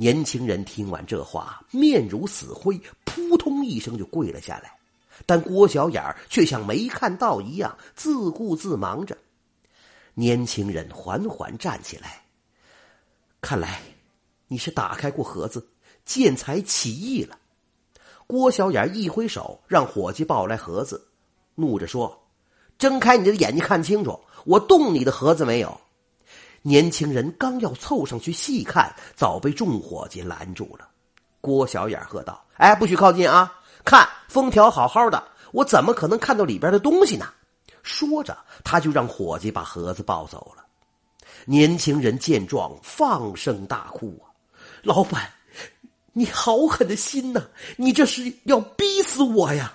年轻人听完这话，面如死灰，扑通一声就跪了下来。但郭小眼儿却像没看到一样，自顾自忙着。年轻人缓缓站起来，看来你是打开过盒子，见财起意了。郭小眼一挥手，让伙计抱来盒子，怒着说：“睁开你的眼睛，看清楚，我动你的盒子没有？”年轻人刚要凑上去细看，早被众伙计拦住了。郭小眼喝道：“哎，不许靠近啊！看封条好好的，我怎么可能看到里边的东西呢？”说着，他就让伙计把盒子抱走了。年轻人见状，放声大哭：“啊，老板！”你好狠的心呐！你这是要逼死我呀！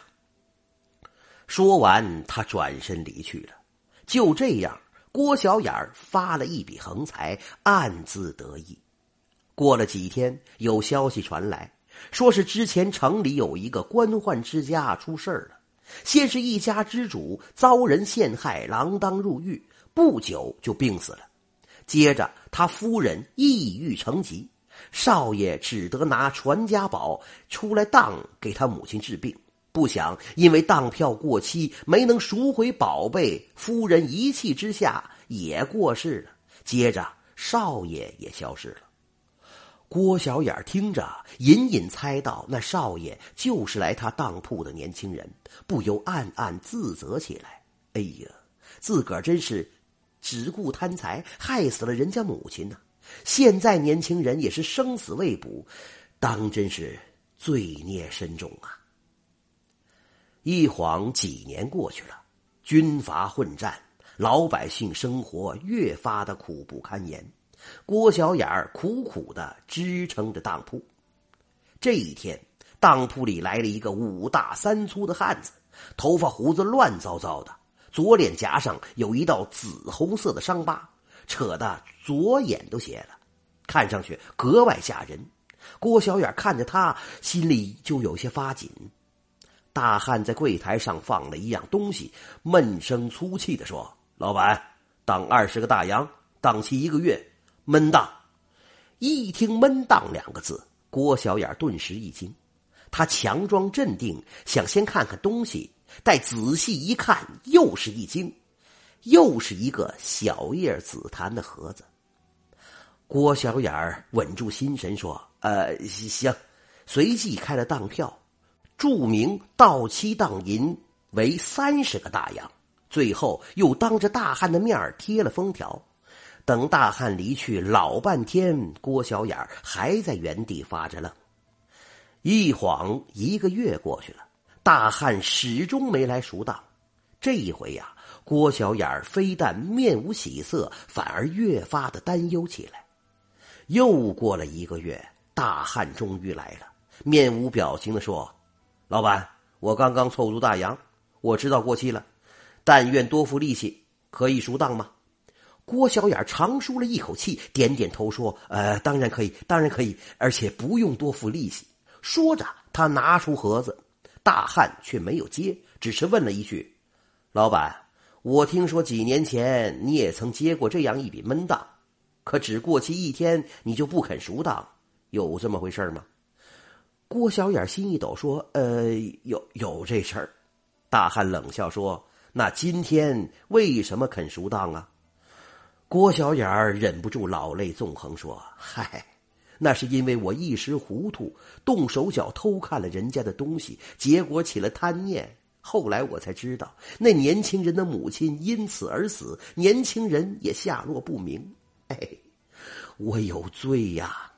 说完，他转身离去了。就这样，郭小眼儿发了一笔横财，暗自得意。过了几天，有消息传来，说是之前城里有一个官宦之家出事儿了。先是一家之主遭人陷害，锒铛入狱，不久就病死了。接着，他夫人抑郁成疾。少爷只得拿传家宝出来当给他母亲治病，不想因为当票过期没能赎回宝贝，夫人一气之下也过世了。接着少爷也消失了。郭小眼听着，隐隐猜到那少爷就是来他当铺的年轻人，不由暗暗自责起来：“哎呀，自个儿真是只顾贪财，害死了人家母亲呢。”现在年轻人也是生死未卜，当真是罪孽深重啊！一晃几年过去了，军阀混战，老百姓生活越发的苦不堪言。郭小眼儿苦苦的支撑着当铺。这一天，当铺里来了一个五大三粗的汉子，头发胡子乱糟糟的，左脸颊上有一道紫红色的伤疤。扯得左眼都斜了，看上去格外吓人。郭小眼看着他，心里就有些发紧。大汉在柜台上放了一样东西，闷声粗气的说：“老板，当二十个大洋，当期一个月，闷当。”一听“闷当”两个字，郭小眼顿时一惊。他强装镇定，想先看看东西，待仔细一看，又是一惊。又是一个小叶紫檀的盒子。郭小眼稳住心神说：“呃，行。”随即开了当票，注明到期当银为三十个大洋。最后又当着大汉的面贴了封条。等大汉离去老半天，郭小眼还在原地发着愣。一晃一个月过去了，大汉始终没来赎当。这一回呀。郭小眼非但面无喜色，反而越发的担忧起来。又过了一个月，大汉终于来了，面无表情的说：“老板，我刚刚凑足大洋，我知道过期了，但愿多付利息，可以赎当吗？”郭小眼长舒了一口气，点点头说：“呃，当然可以，当然可以，而且不用多付利息。”说着，他拿出盒子，大汉却没有接，只是问了一句：“老板。”我听说几年前你也曾接过这样一笔闷当，可只过期一天你就不肯赎当，有这么回事吗？郭小眼心一抖说：“呃，有有这事儿。”大汉冷笑说：“那今天为什么肯赎当啊？”郭小眼忍不住老泪纵横说：“嗨，那是因为我一时糊涂，动手脚偷看了人家的东西，结果起了贪念。”后来我才知道，那年轻人的母亲因此而死，年轻人也下落不明。哎，我有罪呀！